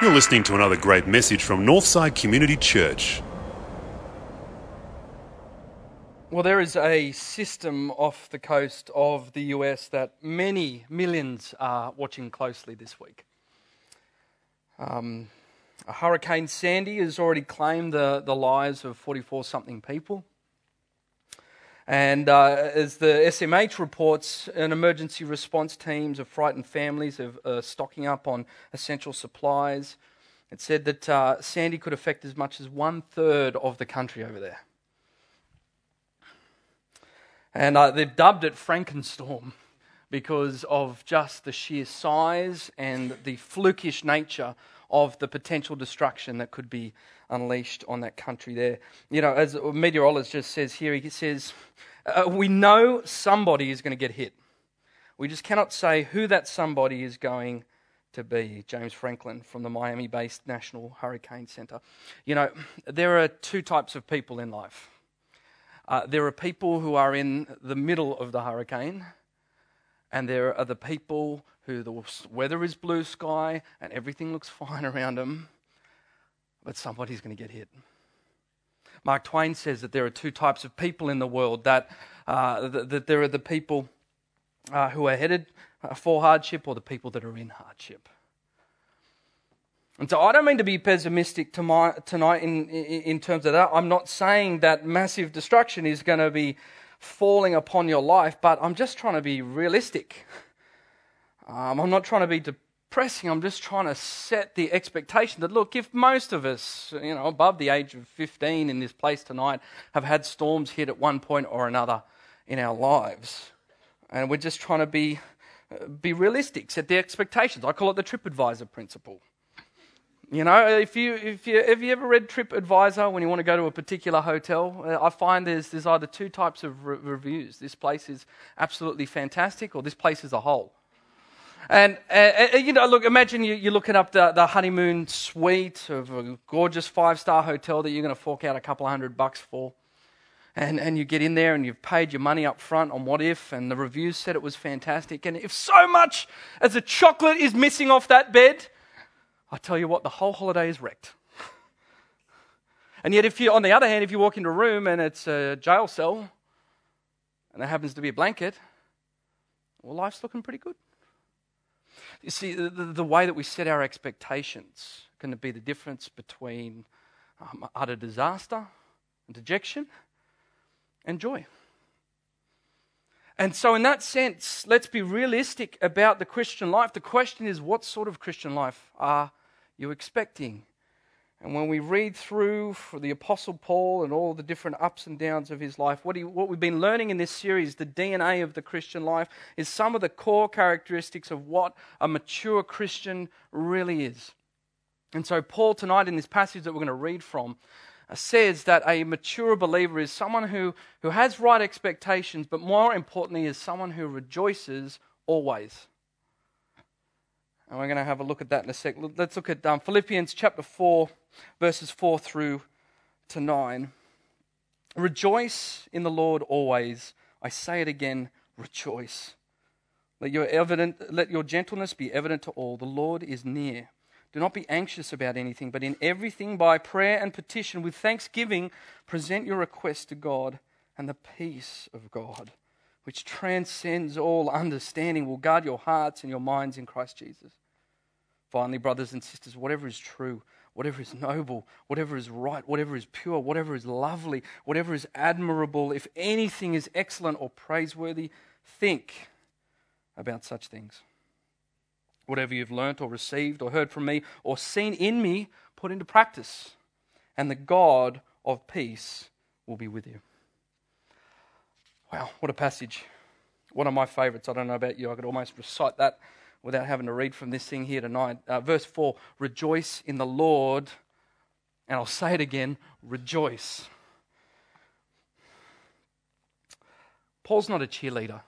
You're listening to another great message from Northside Community Church. Well, there is a system off the coast of the US that many millions are watching closely this week. Um, Hurricane Sandy has already claimed the, the lives of 44 something people. And uh, as the SMH reports, an emergency response teams of frightened families are uh, stocking up on essential supplies. It said that uh, Sandy could affect as much as one third of the country over there. And uh, they've dubbed it Frankenstorm because of just the sheer size and the flukish nature of the potential destruction that could be unleashed on that country there. You know, as a meteorologist just says here, he says, uh, We know somebody is going to get hit. We just cannot say who that somebody is going to be. James Franklin from the Miami based National Hurricane Center. You know, there are two types of people in life uh, there are people who are in the middle of the hurricane, and there are the people who the weather is blue sky and everything looks fine around them, but somebody's going to get hit. Mark Twain says that there are two types of people in the world that, uh, that, that, there are the people uh, who are headed uh, for hardship or the people that are in hardship. And so I don't mean to be pessimistic tonight in, in terms of that. I'm not saying that massive destruction is going to be falling upon your life, but I'm just trying to be realistic. Um, I'm not trying to be depressing. I'm just trying to set the expectation that, look, if most of us, you know, above the age of 15 in this place tonight have had storms hit at one point or another in our lives, and we're just trying to be, uh, be realistic, set the expectations. I call it the TripAdvisor principle. You know, if you, if you, have you ever read TripAdvisor when you want to go to a particular hotel? Uh, I find there's, there's either two types of re- reviews. This place is absolutely fantastic, or this place is a hole. And, uh, uh, you know, look, imagine you, you're looking up the, the honeymoon suite of a gorgeous five star hotel that you're going to fork out a couple of hundred bucks for. And, and you get in there and you've paid your money up front on what if, and the reviews said it was fantastic. And if so much as a chocolate is missing off that bed, I tell you what, the whole holiday is wrecked. and yet, if you, on the other hand, if you walk into a room and it's a jail cell and there happens to be a blanket, well, life's looking pretty good. You see, the, the, way that we set our expectations can be the difference between um, utter disaster and dejection and joy. And so, in that sense, let's be realistic about the Christian life. The question is, what sort of Christian life are you expecting? And when we read through for the Apostle Paul and all the different ups and downs of his life, what, he, what we've been learning in this series, the DNA of the Christian life, is some of the core characteristics of what a mature Christian really is. And so, Paul, tonight in this passage that we're going to read from, uh, says that a mature believer is someone who, who has right expectations, but more importantly, is someone who rejoices always. And we're going to have a look at that in a sec. Let's look at um, Philippians chapter 4, verses 4 through to 9. Rejoice in the Lord always. I say it again, rejoice. Let your, evident, let your gentleness be evident to all. The Lord is near. Do not be anxious about anything, but in everything by prayer and petition with thanksgiving present your requests to God, and the peace of God, which transcends all understanding, will guard your hearts and your minds in Christ Jesus. Finally, brothers and sisters, whatever is true, whatever is noble, whatever is right, whatever is pure, whatever is lovely, whatever is admirable, if anything is excellent or praiseworthy, think about such things. Whatever you've learnt or received or heard from me or seen in me, put into practice, and the God of peace will be with you. Wow, what a passage. One of my favorites. I don't know about you, I could almost recite that without having to read from this thing here tonight. Uh, verse 4 Rejoice in the Lord. And I'll say it again rejoice. Paul's not a cheerleader.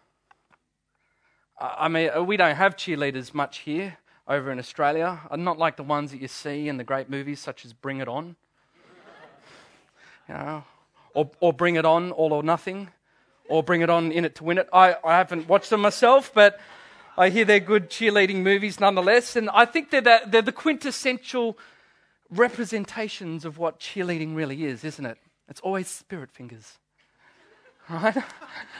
I mean, uh, we don't have cheerleaders much here over in Australia. Uh, not like the ones that you see in the great movies such as Bring It On. You know, or, or Bring It On, All or Nothing, or Bring It On, In It to Win It. I, I haven't watched them myself, but I hear they're good cheerleading movies nonetheless. And I think they're, that, they're the quintessential representations of what cheerleading really is, isn't it? It's always spirit fingers. Right?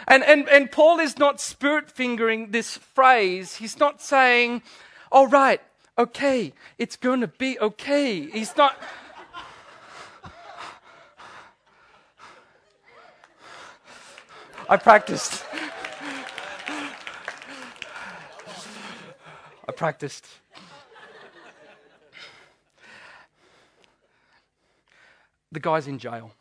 And, and, and Paul is not spirit fingering this phrase. He's not saying, all right, okay, it's going to be okay. He's not. I practiced. I practiced. The guy's in jail.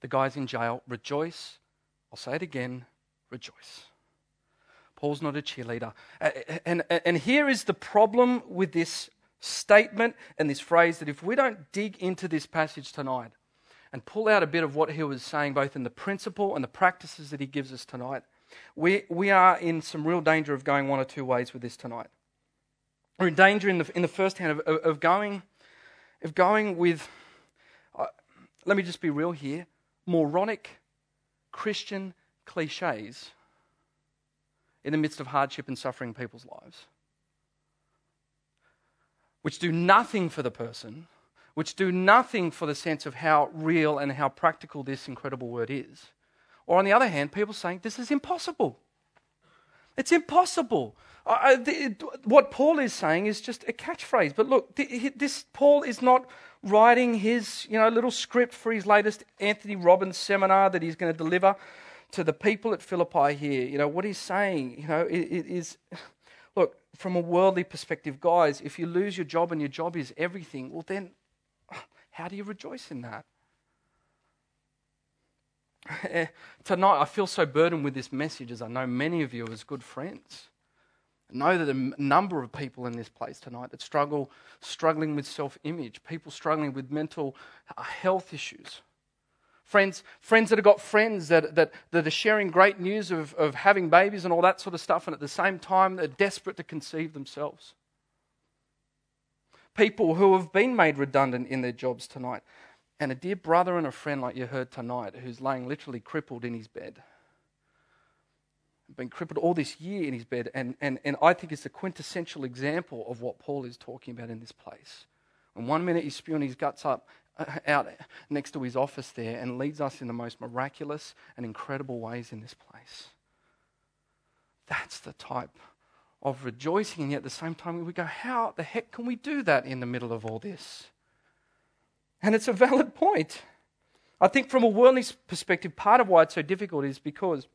The guy's in jail. Rejoice. I'll say it again rejoice. Paul's not a cheerleader. And, and, and here is the problem with this statement and this phrase that if we don't dig into this passage tonight and pull out a bit of what he was saying, both in the principle and the practices that he gives us tonight, we, we are in some real danger of going one or two ways with this tonight. We're in danger in the, in the first hand of, of, of going, of going with, uh, let me just be real here, moronic Christian cliches in the midst of hardship and suffering in people's lives, which do nothing for the person, which do nothing for the sense of how real and how practical this incredible word is. Or on the other hand, people saying this is impossible. It's impossible. The, what Paul is saying is just a catchphrase. But look, this Paul is not writing his you know little script for his latest Anthony Robbins seminar that he's going to deliver to the people at Philippi here. You know what he's saying. You know it, it is. Look, from a worldly perspective, guys, if you lose your job and your job is everything, well then, how do you rejoice in that? Tonight, I feel so burdened with this message as I know many of you as good friends. I know that a number of people in this place tonight that struggle, struggling with self image, people struggling with mental uh, health issues. Friends, friends that have got friends that, that, that are sharing great news of, of having babies and all that sort of stuff, and at the same time, they're desperate to conceive themselves. People who have been made redundant in their jobs tonight and a dear brother and a friend like you heard tonight who's laying literally crippled in his bed. Been crippled all this year in his bed, and, and, and I think it's a quintessential example of what Paul is talking about in this place. And one minute he's spewing his guts up uh, out next to his office there and leads us in the most miraculous and incredible ways in this place. That's the type of rejoicing, and yet at the same time we go, how the heck can we do that in the middle of all this? And it's a valid point. I think from a worldly perspective, part of why it's so difficult is because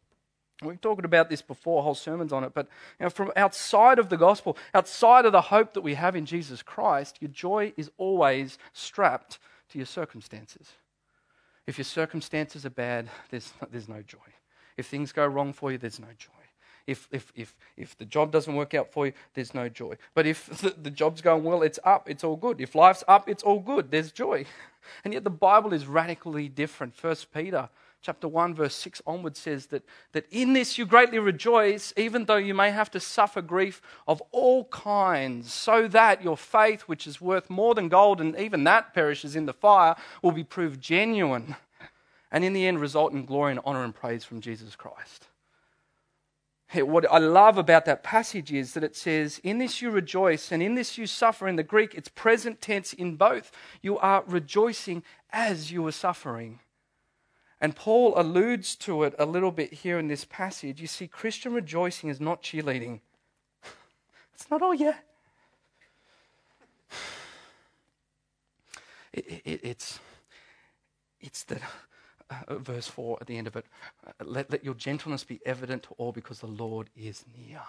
we've talked about this before, whole sermons on it, but you know, from outside of the gospel, outside of the hope that we have in Jesus Christ, your joy is always strapped to your circumstances. If your circumstances are bad, there's, there's no joy. If things go wrong for you, there's no joy. If, if, if, if the job doesn't work out for you, there's no joy. But if the, the job's going well, it's up, it's all good. If life's up, it's all good, there's joy. And yet the Bible is radically different. First Peter chapter 1 verse 6 onward says that, that in this you greatly rejoice even though you may have to suffer grief of all kinds so that your faith which is worth more than gold and even that perishes in the fire will be proved genuine and in the end result in glory and honor and praise from jesus christ what I love about that passage is that it says, In this you rejoice, and in this you suffer. In the Greek, it's present tense in both. You are rejoicing as you are suffering. And Paul alludes to it a little bit here in this passage. You see, Christian rejoicing is not cheerleading, it's not, all yeah. It, it, it's, it's that verse 4 at the end of it. Uh, let, let your gentleness be evident to all because the Lord is near.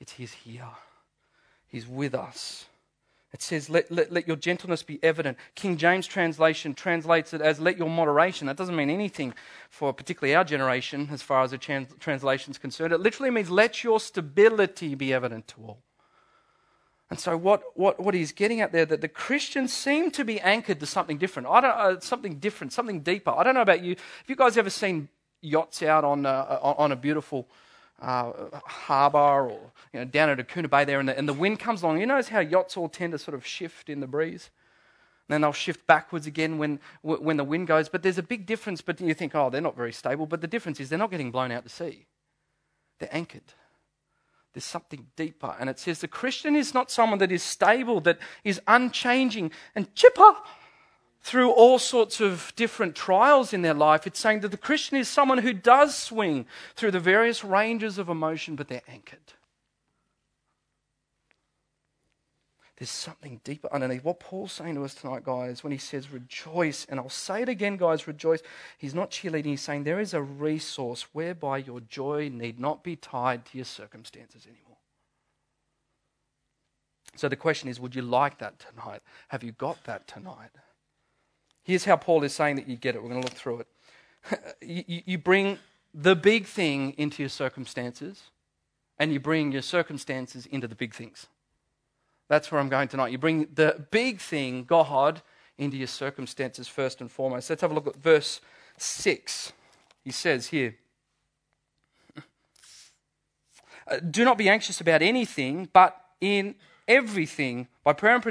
It's He's here, He's with us. It says, let, let, let your gentleness be evident. King James translation translates it as let your moderation. That doesn't mean anything for particularly our generation as far as the trans- translation is concerned. It literally means let your stability be evident to all. And so, what, what, what he's getting at there, that the Christians seem to be anchored to something different. I don't, uh, something different, something deeper. I don't know about you. Have you guys ever seen yachts out on, uh, on a beautiful uh, harbour or you know, down at Akuna Bay there, and the, and the wind comes along? You notice how yachts all tend to sort of shift in the breeze? And then they'll shift backwards again when, when the wind goes. But there's a big difference. But you think, oh, they're not very stable. But the difference is they're not getting blown out to sea, they're anchored. There's something deeper. And it says the Christian is not someone that is stable, that is unchanging and chipper through all sorts of different trials in their life. It's saying that the Christian is someone who does swing through the various ranges of emotion, but they're anchored. There's something deeper underneath. What Paul's saying to us tonight, guys, when he says rejoice, and I'll say it again, guys, rejoice, he's not cheerleading. He's saying there is a resource whereby your joy need not be tied to your circumstances anymore. So the question is would you like that tonight? Have you got that tonight? Here's how Paul is saying that you get it. We're going to look through it. you, bring the big thing into your circumstances, and you bring your circumstances into the big things. That's where I'm going tonight. You bring the big thing, God, into your circumstances first and foremost. Let's have a look at verse 6. He says here uh, Do not be anxious about anything, but in everything, by prayer and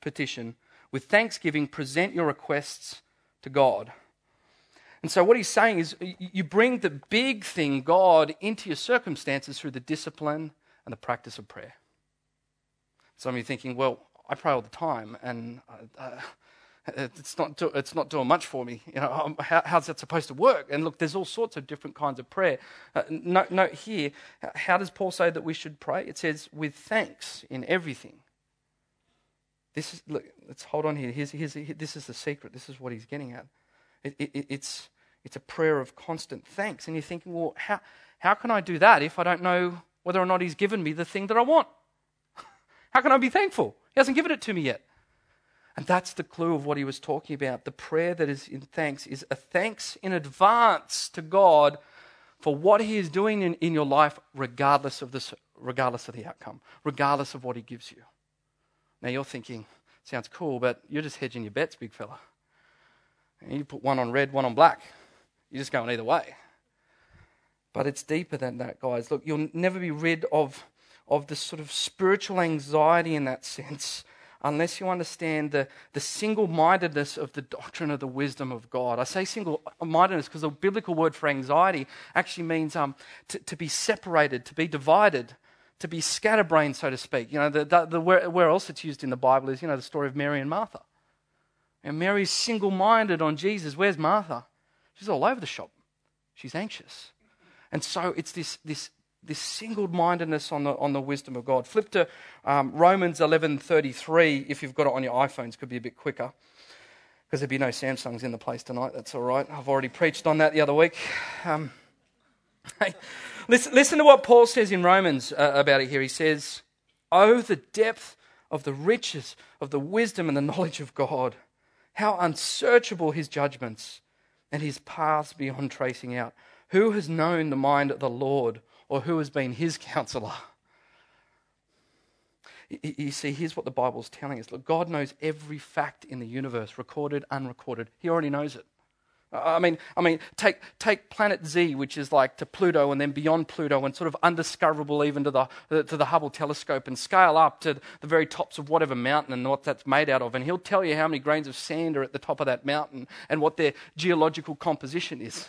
petition, with thanksgiving, present your requests to God. And so, what he's saying is, you bring the big thing, God, into your circumstances through the discipline and the practice of prayer. Some of you thinking, well, I pray all the time, and uh, uh it's not do, it's not doing much for me. You know, um, how, how's that supposed to work? And look, there's all sorts of different kinds of prayer. Uh, note, note here, how does Paul say that we should pray? It says with thanks in everything. This is, look, let's hold on here. Here's, here's, this is the secret. This is what he's getting at. It, it, it's, it's a prayer of constant thanks. And you're thinking, well, how, how can I do that if I don't know whether or not he's given me the thing that I want? How can I be thankful? He hasn't given it to me yet. And that's the clue of what he was talking about. The prayer that is in thanks is a thanks in advance to God for what he is doing in, in your life, regardless of, this, regardless of the outcome, regardless of what he gives you. Now you're thinking, sounds cool, but you're just hedging your bets, big fella. And you put one on red, one on black. You're just going either way. But it's deeper than that, guys. Look, you'll never be rid of, of this sort of spiritual anxiety in that sense unless you understand the, the single mindedness of the doctrine of the wisdom of God. I say single mindedness because the biblical word for anxiety actually means um, to, to be separated, to be divided, to be scatterbrained, so to speak. You know, the, the, the where, where, else it's used in the Bible is, you know, the story of Mary and Martha. And Mary's single minded on Jesus. Where's Martha? She's all over the shop. She's anxious. And so it's this, this, this single mindedness on the, on the wisdom of God. Flip to um, Romans 11.33 if you've got it on your iPhones, could be a bit quicker. Because there'd be no Samsungs in the place tonight. That's all right. I've already preached on that the other week. Um, hey, Listen, listen to what Paul says in Romans uh, about it here. He says, Oh, the depth of the riches of the wisdom and the knowledge of God. How unsearchable his judgments and his paths beyond tracing out. Who has known the mind of the Lord or who has been his counselor? You see, here's what the Bible's telling us. Look, God knows every fact in the universe, recorded, unrecorded. He already knows it. I mean, I mean, take, take planet Z, which is like to Pluto and then beyond Pluto and sort of undiscoverable even to the, to the Hubble telescope and scale up to the very tops of whatever mountain and what that's made out of. And he'll tell you how many grains of sand are at the top of that mountain and what their geological composition is.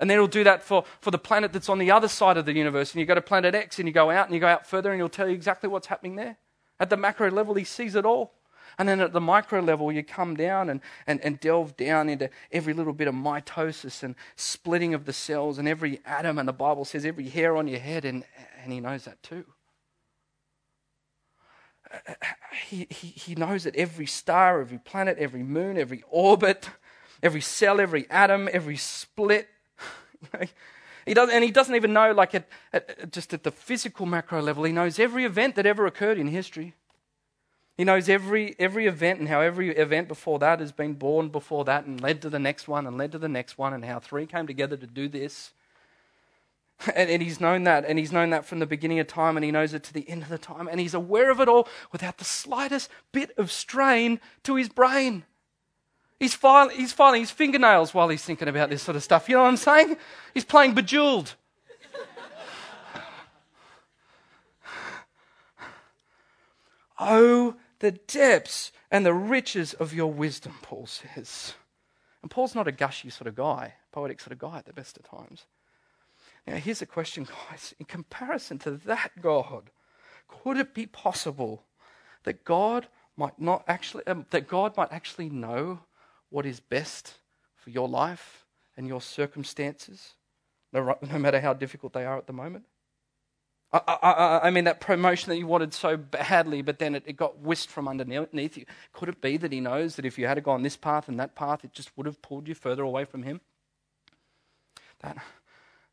And then he'll do that for, for the planet that's on the other side of the universe. And you go to planet X and you go out and you go out further and he'll tell you exactly what's happening there. At the macro level, he sees it all. And then at the micro level, you come down and, and, and delve down into every little bit of mitosis and splitting of the cells and every atom. And the Bible says every hair on your head, and, and He knows that too. He, he, he knows that every star, every planet, every moon, every orbit, every cell, every atom, every split. he does, and he doesn't even know, like, at, at, just at the physical macro level, he knows every event that ever occurred in history. He knows every, every event and how every event before that has been born before that and led to the next one and led to the next one and how three came together to do this. And, and, he's known that, and he's known that from the beginning of time, and he knows it to the end of the time, and he's aware of it all without the slightest bit of strain to his brain. He's, file, he's filing his fingernails while he's thinking about this sort of stuff. You know what I'm saying? He's playing Bejeweled. oh, the depths and the riches of your wisdom, Paul says. And Paul's not a gushy sort of guy, poetic sort of guy at the best of times. Now, here's a question, guys. In comparison to that God, could it be possible that God might not actually, um, that God might actually know what is best for your life and your circumstances, no, no matter how difficult they are at the moment? I, I, I, mean, that promotion that you wanted so badly, but then it, it, got whisked from underneath you. Could it be that he knows that if you had gone this path and that path, it just would have pulled you further away from him? That,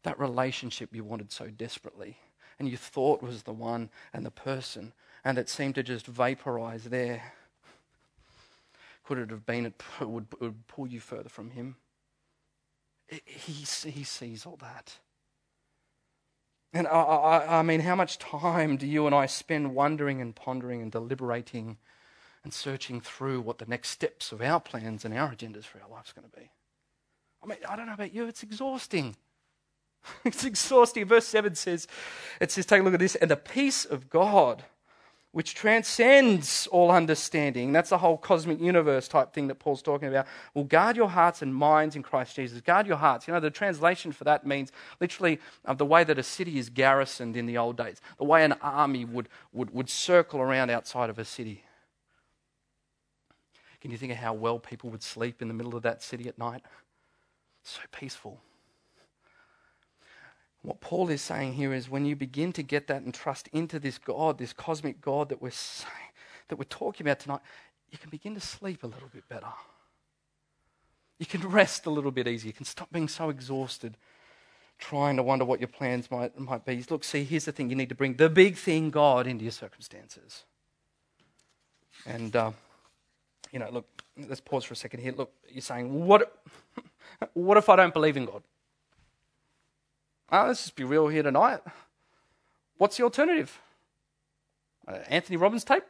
that relationship you wanted so desperately, and you thought was the one and the person, and it seemed to just vaporize there. Could it have been it would, it would pull you further from him? He, he sees all that. And I, I, I mean, how much time do you and I spend wondering and pondering and deliberating and searching through what the next steps of our plans and our agendas for our life's going to be? I mean, I don't know about you, it's exhausting. it's exhausting. Verse 7 says, it says, take a look at this, and the peace of God which transcends all understanding. That's the whole cosmic universe type thing that Paul's talking about. Will guard your hearts and minds in Christ Jesus. Guard your hearts. You know, the translation for that means literally uh, the way that a city is garrisoned in the old days, the way an army would, would, would circle around outside of a city. Can you think of how well people would sleep in the middle of that city at night? So peaceful. What Paul is saying here is when you begin to get that and trust into this God, this cosmic God that we're saying, that we're talking about tonight, you can begin to sleep a little bit better. You can rest a little bit easier. You can stop being so exhausted trying to wonder what your plans might, might be. Look, see, here's the thing you need to bring the big thing, God, into your circumstances. And, uh, you know, look, let's pause for a second here. Look, you're saying, what, what if I don't believe in God? Oh, let's just be real here tonight. What's the alternative? Uh, Anthony Robbins tape?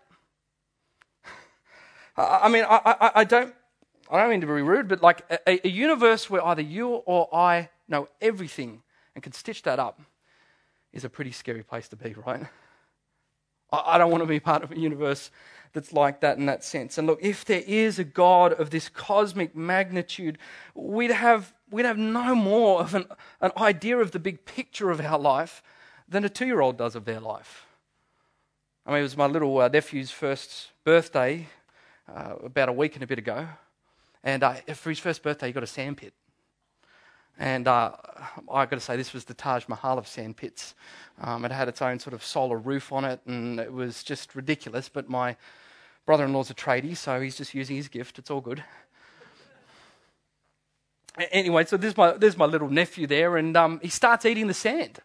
I, I mean, I, I, I, don't. I don't mean to be rude, but like a, a universe where either you or I know everything and can stitch that up is a pretty scary place to be, right? I don't want to be part of a universe that's like that in that sense. And look, if there is a God of this cosmic magnitude, we'd have, we'd have no more of an, an idea of the big picture of our life than a two year old does of their life. I mean, it was my little uh, nephew's first birthday uh, about a week and a bit ago. And uh, for his first birthday, he got a sandpit. And uh, i got to say, this was the Taj Mahal of sand pits. Um, it had its own sort of solar roof on it, and it was just ridiculous. But my brother in law's a tradie, so he's just using his gift. It's all good. Anyway, so there's my, there's my little nephew there, and um, he starts eating the sand.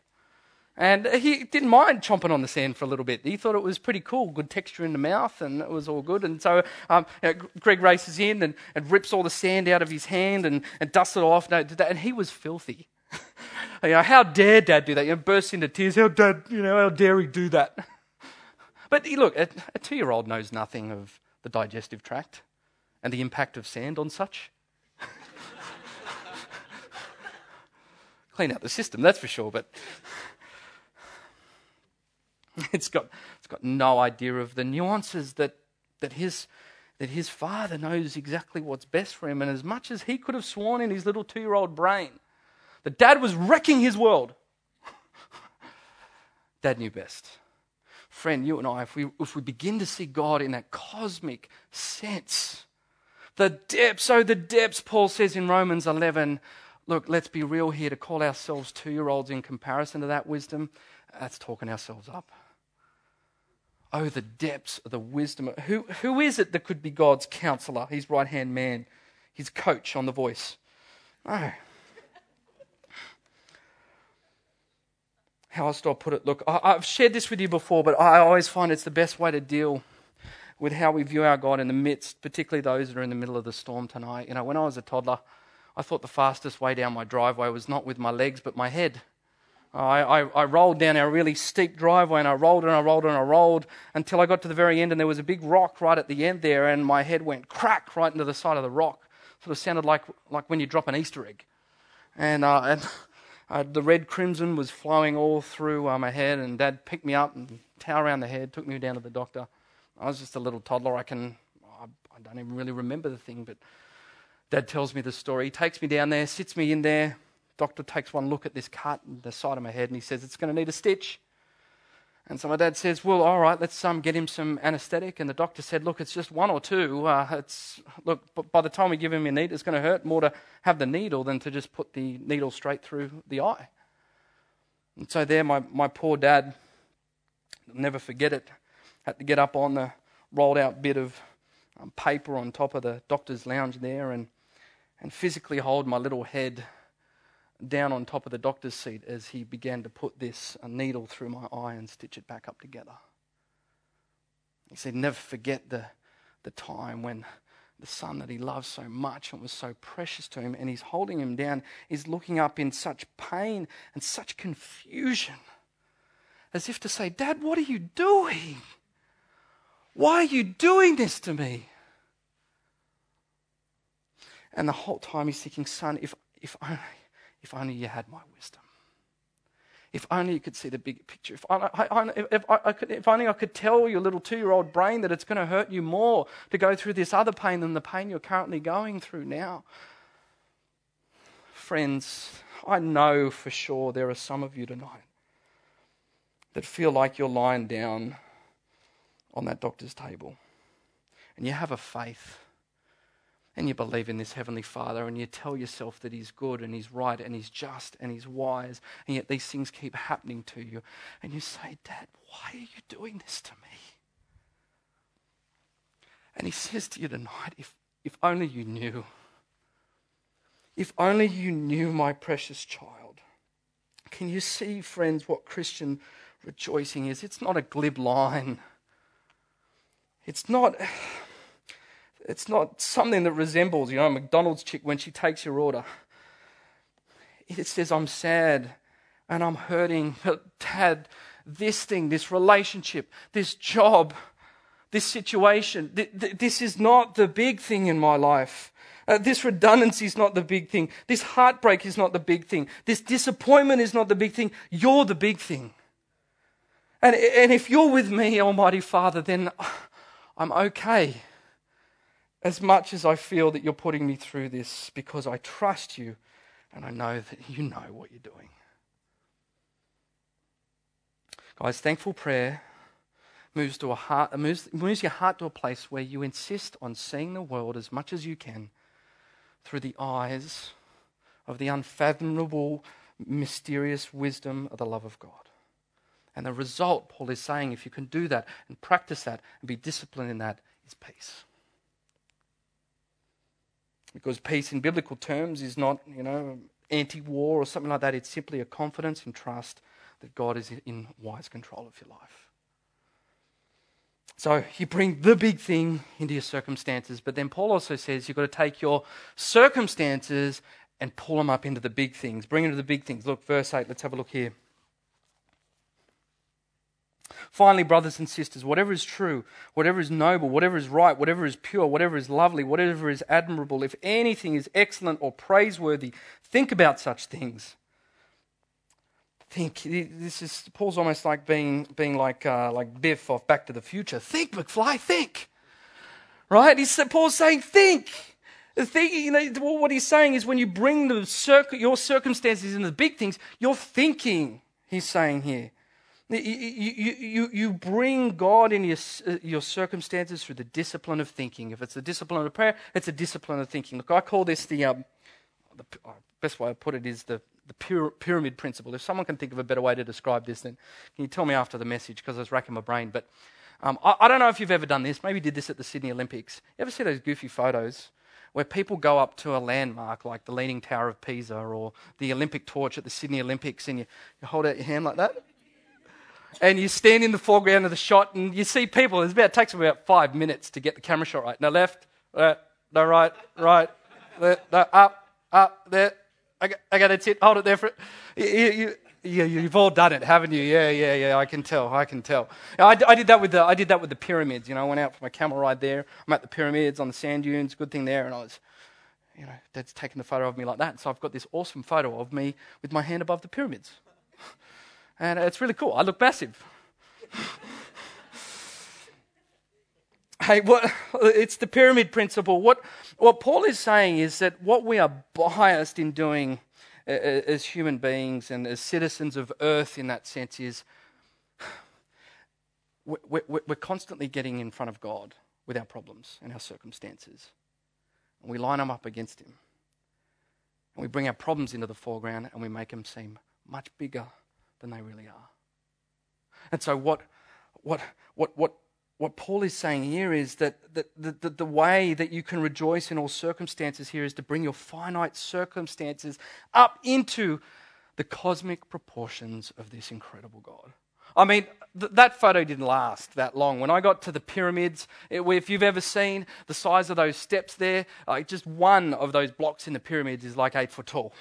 And he didn't mind chomping on the sand for a little bit. He thought it was pretty cool, good texture in the mouth, and it was all good. And so um, you know, Greg races in and, and, rips all the sand out of his hand and, and dusts it off. And he was filthy. you know, how dare Dad do that? You know, bursts into tears. How dad, you know, how dare he do that? but look, a, a two-year-old knows nothing of the digestive tract and the impact of sand on such. Clean out the system, that's for sure. But It's got, it's got no idea of the nuances that, that, his, that his father knows exactly what's best for him. And as much as he could have sworn in his little two year old brain that dad was wrecking his world, dad knew best. Friend, you and I, if we, if we begin to see God in that cosmic sense, the depths, oh, the depths, Paul says in Romans 11. Look, let's be real here to call ourselves two year olds in comparison to that wisdom. That's talking ourselves up. Oh, the depths of the wisdom. Who, who is it that could be God's counselor, his right hand man, his coach on the voice? Oh. How else do I put it? Look, I, I've shared this with you before, but I always find it's the best way to deal with how we view our God in the midst, particularly those that are in the middle of the storm tonight. You know, when I was a toddler, I thought the fastest way down my driveway was not with my legs, but my head. I, I, I, rolled down our really steep driveway and I rolled and I rolled and I rolled until I got to the very end and there was a big rock right at the end there and my head went crack right into the side of the rock. Sort of sounded like, like when you drop an Easter egg. And, uh, and uh, the red crimson was flowing all through uh, my head and Dad picked me up and towel around the head, took me down to the doctor. I was just a little toddler. I can, I, I don't even really remember the thing, but dad tells me the story. He takes me down there, sits me in there. Doctor takes one look at this cut in the side of my head and he says, It's going to need a stitch. And so my dad says, Well, all right, let's um, get him some anesthetic. And the doctor said, Look, it's just one or two. Uh, it's, look, by the time we give him a needle, it's going to hurt more to have the needle than to just put the needle straight through the eye. And so there, my, my poor dad, I'll never forget it, had to get up on the rolled out bit of um, paper on top of the doctor's lounge there and, and physically hold my little head down on top of the doctor's seat as he began to put this needle through my eye and stitch it back up together. He said, Never forget the, the time when the son that he loves so much and was so precious to him, and he's holding him down, is looking up in such pain and such confusion, as if to say, Dad, what are you doing? Why are you doing this to me? And the whole time he's thinking, Son, if, if only if only you had my wisdom. If only you could see the big picture. If, I, I, if, I could, if only I could tell your little two year old brain that it's going to hurt you more to go through this other pain than the pain you're currently going through now. Friends, I know for sure there are some of you tonight that feel like you're lying down on that doctor's table and you have a faith and you believe in this Heavenly Father and you tell yourself that He's good and He's right and He's just and He's wise, and yet these things keep happening to you, and you say, Dad, why are you doing this to me? And He says to you tonight, if, if only you knew, if only you knew, my precious child. Can you see, friends, what Christian rejoicing is? It's not a glib line. It's not it's not something that resembles, you know, a McDonald's chick when she takes your order. It says, I'm sad and I'm hurting, but dad, this thing, this relationship, this job, this situation, th- th- this is not the big thing in my life. Uh, this redundancy is not the big thing. This heartbreak is not the big thing. This disappointment is not the big thing. You're the big thing. And, and if you're with me, Almighty Father, then I'm okay as much as I feel that you're putting me through this because I trust you and I know that you know what you're doing. Guys, thankful prayer moves, to a heart, moves, moves your heart to a place where you insist on seeing the world as much as you can through the eyes of the unfathomable, mysterious wisdom of the love of God. And the result, Paul is saying, if you can do that and practice that and be disciplined in that, is peace. Because peace in biblical terms is not, you know, anti war or something like that. It's simply a confidence and trust that God is in wise control of your life. So you bring the big thing into your circumstances, but then Paul also says you've got to take your circumstances and pull them up into the big things. Bring them to the big things. Look, verse 8, let's have a look here. Finally, brothers and sisters, whatever is true, whatever is noble, whatever is right, whatever is pure, whatever is lovely, whatever is admirable, if anything is excellent or praiseworthy, think about such things. Think. This is Paul's almost like being being like uh, like Biff off Back to the Future. Think, McFly. Think. Right? He's Paul's saying, think. Think, you know, what he's saying is when you bring the circ- your circumstances into the big things, you're thinking, he's saying here. You, you, you bring God in your, uh, your circumstances through the discipline of thinking. If it's a discipline of prayer, it's a discipline of thinking. Look, I call this the, um, the uh, best way I put it is the, the pyramid principle. If someone can think of a better way to describe this, then can you tell me after the message? Because I was racking my brain. But um, I, I, don't know if you've ever done this. Maybe you did this at the Sydney Olympics. You ever see those goofy photos where people go up to a landmark like the Leaning Tower of Pisa or the Olympic torch at the Sydney Olympics and you, you hold out your hand like that? And you stand in the foreground of the shot and you see people. It's about, it takes about five minutes to get the camera shot right. Now left, left, no right, right, no, up, up, there. Okay, okay, that's it. Hold it there for you, you, you, you've all done it, haven't you? Yeah, yeah, yeah. I can tell. I can tell. I, I, did that with the I did that with the pyramids. You know, I went out for my camel ride there. I'm at the pyramids on the sand dunes. Good thing there, and I was, you know, Dad's taking the photo of me like that. So I've got this awesome photo of me with my hand above the pyramids. And it's really cool. I look massive. Hey, what, it's the pyramid principle. What, what Paul is saying is that what we are biased in doing uh, uh, as human beings and as citizens of earth in that sense is we're constantly getting in front of God with our problems and our circumstances. And we line them up against Him. And we bring our problems into the foreground and we make them seem much bigger than they really are. And so, what, what, what, what, what Paul is saying here is that, the, the, the way that you can rejoice in all circumstances here is to bring your finite circumstances up into the cosmic proportions of this incredible God. I mean, th- that photo didn't last that long. When I got to the pyramids, it, if you've ever seen the size of those steps there, like just one of those blocks in the pyramids is like eight foot tall.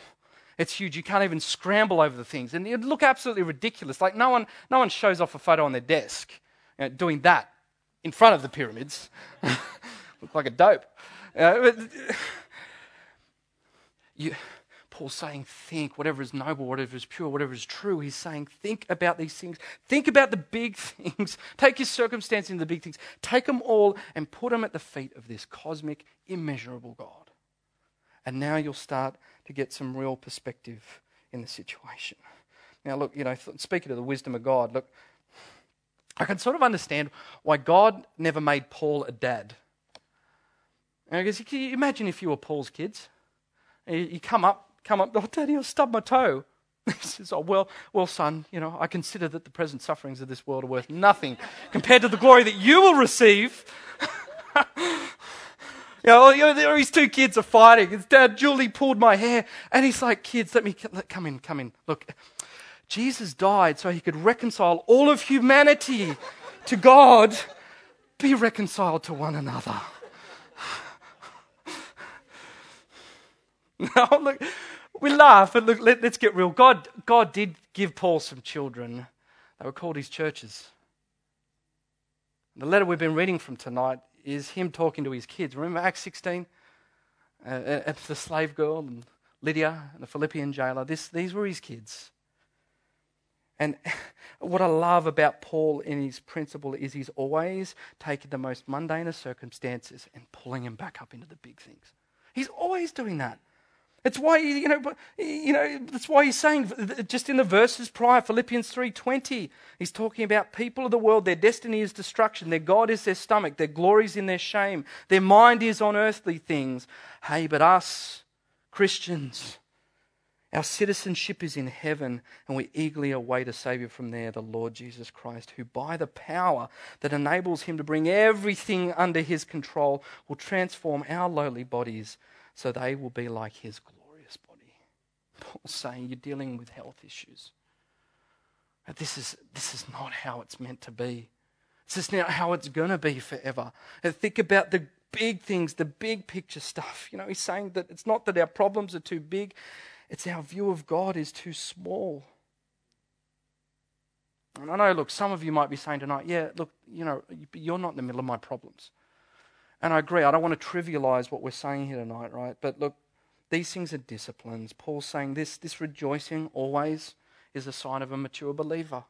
It's huge. You can't even scramble over the things. And it would look absolutely ridiculous. Like no one, no one shows off a photo on their desk you know, doing that in front of the pyramids. look like a dope. Uh, you, Paul's saying, think, whatever is noble, whatever is pure, whatever is true. He's saying, think about these things. Think about the big things. Take your circumstance into the big things. Take them all and put them at the feet of this cosmic, immeasurable God. And now you'll start to get some real perspective in the situation. Now, look, you know, speaking of the wisdom of God, look, I can sort of understand why God never made Paul a dad. Because you can you imagine if you were Paul's kids? You come up come up, oh, Daddy, I stubbed my toe. He says, Oh, well, well, son, you know, I consider that the present sufferings of this world are worth nothing compared to the glory that you will receive. you know, these two kids are fighting. His dad, Julie, pulled my hair. And he's like, Kids, let me come in, come in. Look, Jesus died so he could reconcile all of humanity to God. Be reconciled to one another. now, look, we laugh, but look, let, us get real. God, God did give Paul some children. They were called his churches. The letter we've been reading from tonight is him talking to his kids. Remember Acts 16? Uh, uh, the slave girl and Lydia and the Philippian jailer. This, these were his kids. And what I love about Paul in his principle is he's always taking the most mundane of circumstances and pulling him back up into the big things. He's always doing that. It's why you know, you know, that's why he's saying just in the verses prior, Philippians three twenty, he's talking about people of the world. Their destiny is destruction. Their God is their stomach. Their glory is in their shame. Their mind is on earthly things. Hey, but us Christians, our citizenship is in heaven, and we eagerly await a Savior from there, the Lord Jesus Christ, who, by the power that enables him to bring everything under his control, will transform our lowly bodies so they will be like his glorious body. Paul's saying you're dealing with health issues. But this is, this is not how it's meant to be. This is not how it's going to be forever. And think about the big things, the big picture stuff. You know, he's saying that it's not that our problems are too big, it's our view of God is too small. And I know, look, some of you might be saying tonight, yeah, look, you know, you're not in the middle of my problems. And I agree, I don't want to trivialize what we're saying here tonight, right? But look, these things are disciplines. Paul's saying this, this rejoicing always is a sign of a mature believer.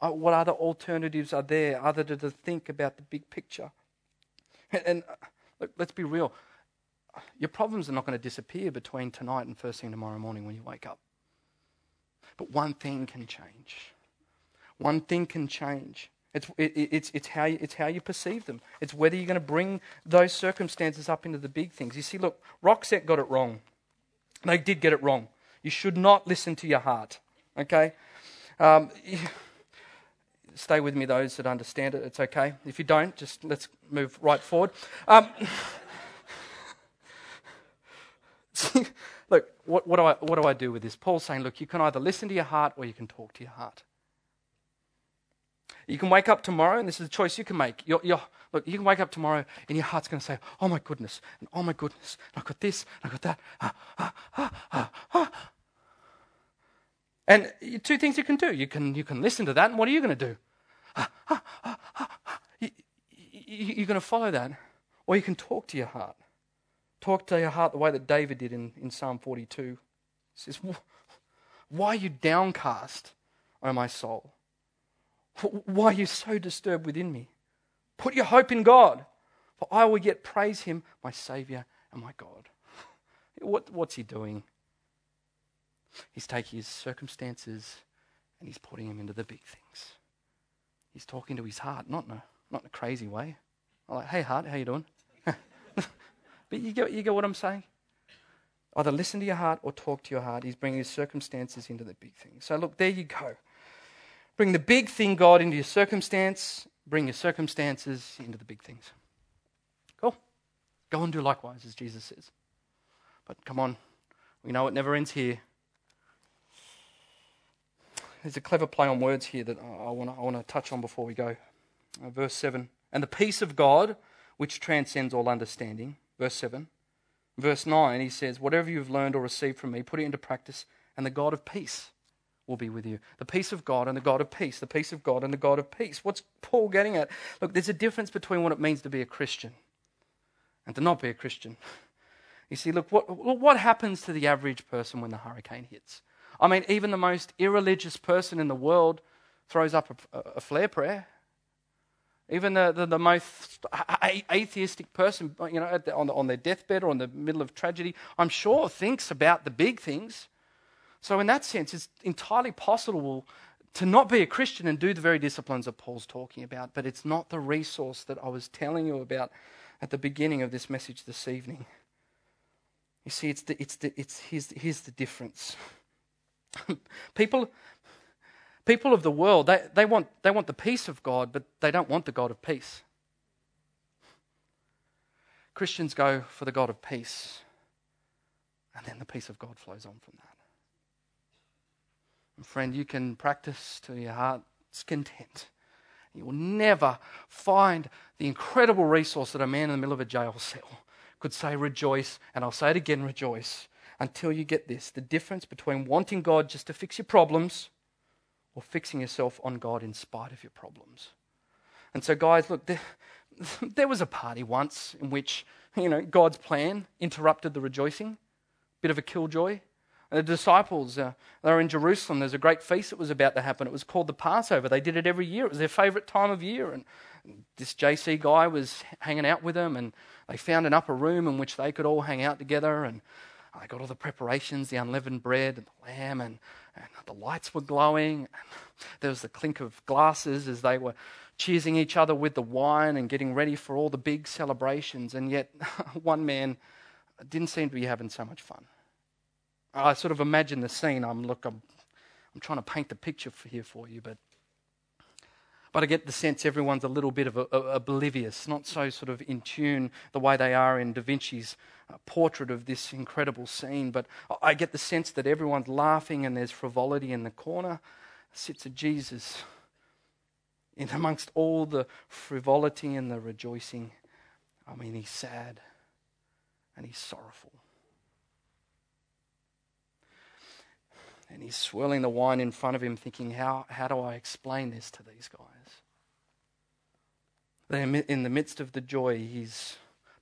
Uh, what other alternatives are there other than to think about the big picture? And, and uh, look, let's be real. Your problems are not going to disappear between tonight and first thing tomorrow morning when you wake up. But one thing can change. One thing can change. It's, it, it's, it's, how you, it's how you perceive them. It's whether you're going to bring those circumstances up into the big things. You see, look, Roxette got it wrong. They did get it wrong. You should not listen to your heart. Okay? Um, stay with me, those that understand it. It's okay. If you don't, just let's move right forward. Um, look, what, what, do I, what do I do with this? Paul's saying, look, you can either listen to your heart or you can talk to your heart. You can wake up tomorrow, and this is a choice you can make. You're, you're, look, you can wake up tomorrow, and your heart's going to say, "Oh my goodness, and oh my goodness, I got this, and I got that." Ah ah, ah, ah, ah, and two things you can do: you can you can listen to that, and what are you going to do? Ah, you, you're going to follow that, or you can talk to your heart. Talk to your heart the way that David did in, in Psalm 42. He says, "Why are you downcast, O my soul?" Why are you so disturbed within me? Put your hope in God, for I will yet praise him, my Saviour and my God. What, what's he doing? He's taking his circumstances and he's putting them into the big things. He's talking to his heart, not in a, not in a crazy way. I'm like, hey, heart, how you doing? but you get, you get what I'm saying? Either listen to your heart or talk to your heart. He's bringing his circumstances into the big things. So, look, there you go. Bring the big thing, God, into your circumstance. Bring your circumstances into the big things. Cool. Go and do likewise, as Jesus says. But come on, we know it never ends here. There's a clever play on words here that I want to touch on before we go. Uh, verse 7. And the peace of God, which transcends all understanding. Verse 7. Verse 9, he says, Whatever you've learned or received from me, put it into practice, and the God of peace will be with you. The peace of God and the God of peace. The peace of God and the God of peace. What's Paul getting at? Look, there's a difference between what it means to be a Christian and to not be a Christian. You see, look, what, what happens to the average person when the hurricane hits? I mean, even the most irreligious person in the world throws up a, a flare prayer. Even the, the, the, most atheistic person, you know, on, the, on their deathbed or in the middle of tragedy, I'm sure thinks about the big things. So, in that sense, it's entirely possible to not be a Christian and do the very disciplines that Paul's talking about, but it's not the resource that I was telling you about at the beginning of this message this evening. You see, it's the, it's the, it's, here's, here's the difference. people, people of the world, they, they, want, they want the peace of God, but they don't want the God of peace. Christians go for the God of peace, and then the peace of God flows on from that. Friend, you can practice to your heart's content. You will never find the incredible resource that a man in the middle of a jail cell could say, Rejoice, and I'll say it again, rejoice, until you get this the difference between wanting God just to fix your problems or fixing yourself on God in spite of your problems. And so, guys, look, there, there was a party once in which, you know, God's plan interrupted the rejoicing. Bit of a killjoy. The disciples, uh, they were in Jerusalem. There's a great feast that was about to happen. It was called the Passover. They did it every year. It was their favorite time of year. And this JC guy was hanging out with them, and they found an upper room in which they could all hang out together. And I got all the preparations, the unleavened bread and the lamb, and, and the lights were glowing. And There was the clink of glasses as they were cheersing each other with the wine and getting ready for all the big celebrations. And yet, one man didn't seem to be having so much fun. I sort of imagine the scene. I'm look, I'm, I'm trying to paint the picture for here for you, but but I get the sense everyone's a little bit of a, a, oblivious, not so sort of in tune the way they are in Da Vinci's uh, portrait of this incredible scene. But I get the sense that everyone's laughing and there's frivolity in the corner. Sits a Jesus in amongst all the frivolity and the rejoicing. I mean, he's sad and he's sorrowful. And he's swirling the wine in front of him, thinking, how, how do I explain this to these guys? in the midst of the joy, he's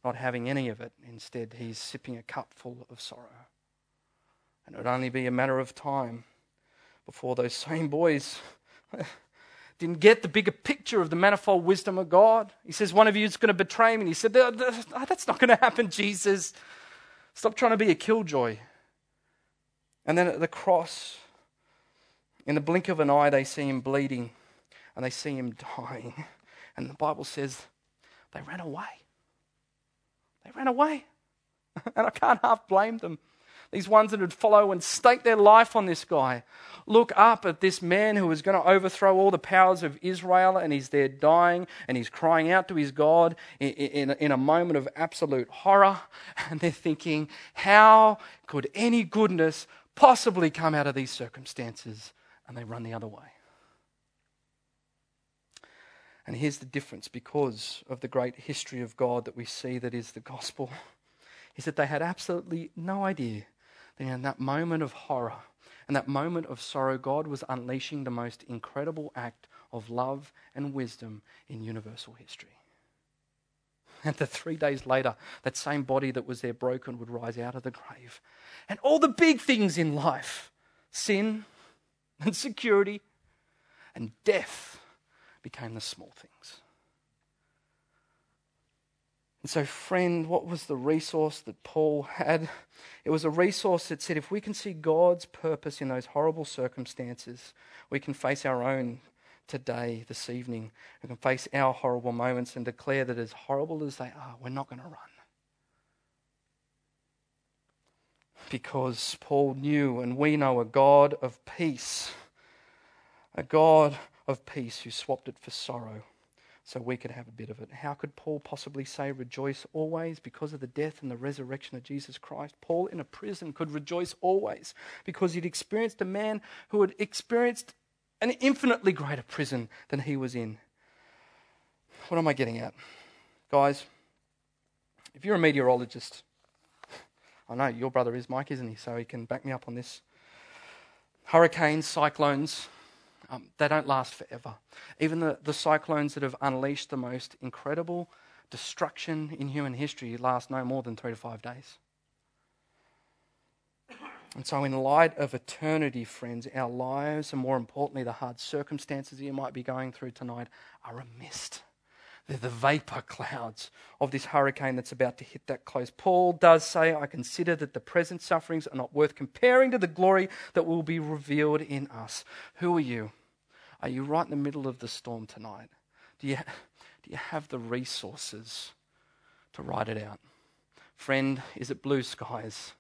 not having any of it. Instead, he's sipping a cup full of sorrow. And it would only be a matter of time before those same boys didn't get the bigger picture of the manifold wisdom of God. He says, One of you is going to betray me. And he said, That's not going to happen, Jesus. Stop trying to be a killjoy. And then at the cross, in the blink of an eye, they see him bleeding and they see him dying. And the Bible says they ran away. They ran away. And I can't half blame them. These ones that would follow and stake their life on this guy. Look up at this man who is going to overthrow all the powers of Israel, and he's there dying, and he's crying out to his God in, in, in a moment of absolute horror. And they're thinking, how could any goodness possibly come out of these circumstances? And they run the other way. And here's the difference because of the great history of God that we see that is the gospel is that they had absolutely no idea that in that moment of horror and that moment of sorrow, God was unleashing the most incredible act of love and wisdom in universal history. And that three days later, that same body that was there broken would rise out of the grave. And all the big things in life sin and security and death became the small things. And so, friend, what was the resource that Paul had? It was a resource that said if we can see God's purpose in those horrible circumstances, we can face our own today, this evening. We can face our horrible moments and declare that as horrible as they are, we're not going to run. Because Paul knew and we know a God of peace, a God of peace who swapped it for sorrow so we could have a bit of it. How could Paul possibly say rejoice always because of the death and the resurrection of Jesus Christ? Paul in a prison could rejoice always because he'd experienced a man who had experienced an infinitely greater prison than he was in. What am I getting at? Guys, if you're a meteorologist, I know your brother is Mike, isn't he? So he can back me up on this. Hurricanes, cyclones, um, they don't last forever. Even the, the cyclones that have unleashed the most incredible destruction in human history last no more than three to five days. And so, in light of eternity, friends, our lives, and more importantly, the hard circumstances you might be going through tonight, are a mist. They're the vapor clouds of this hurricane that's about to hit that close. Paul does say, I consider that the present sufferings are not worth comparing to the glory that will be revealed in us. Who are you? Are you right in the middle of the storm tonight? Do you, do you have the resources to ride it out? Friend, is it blue skies?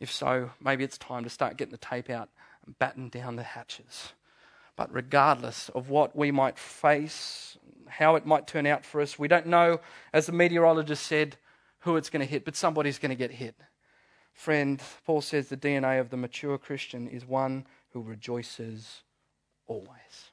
If so, maybe it's time to start getting the tape out and batten down the hatches. But regardless of what we might face, how it might turn out for us. We don't know, as the meteorologist said, who it's going to hit, but somebody's going to get hit. Friend, Paul says the DNA of the mature Christian is one who rejoices always.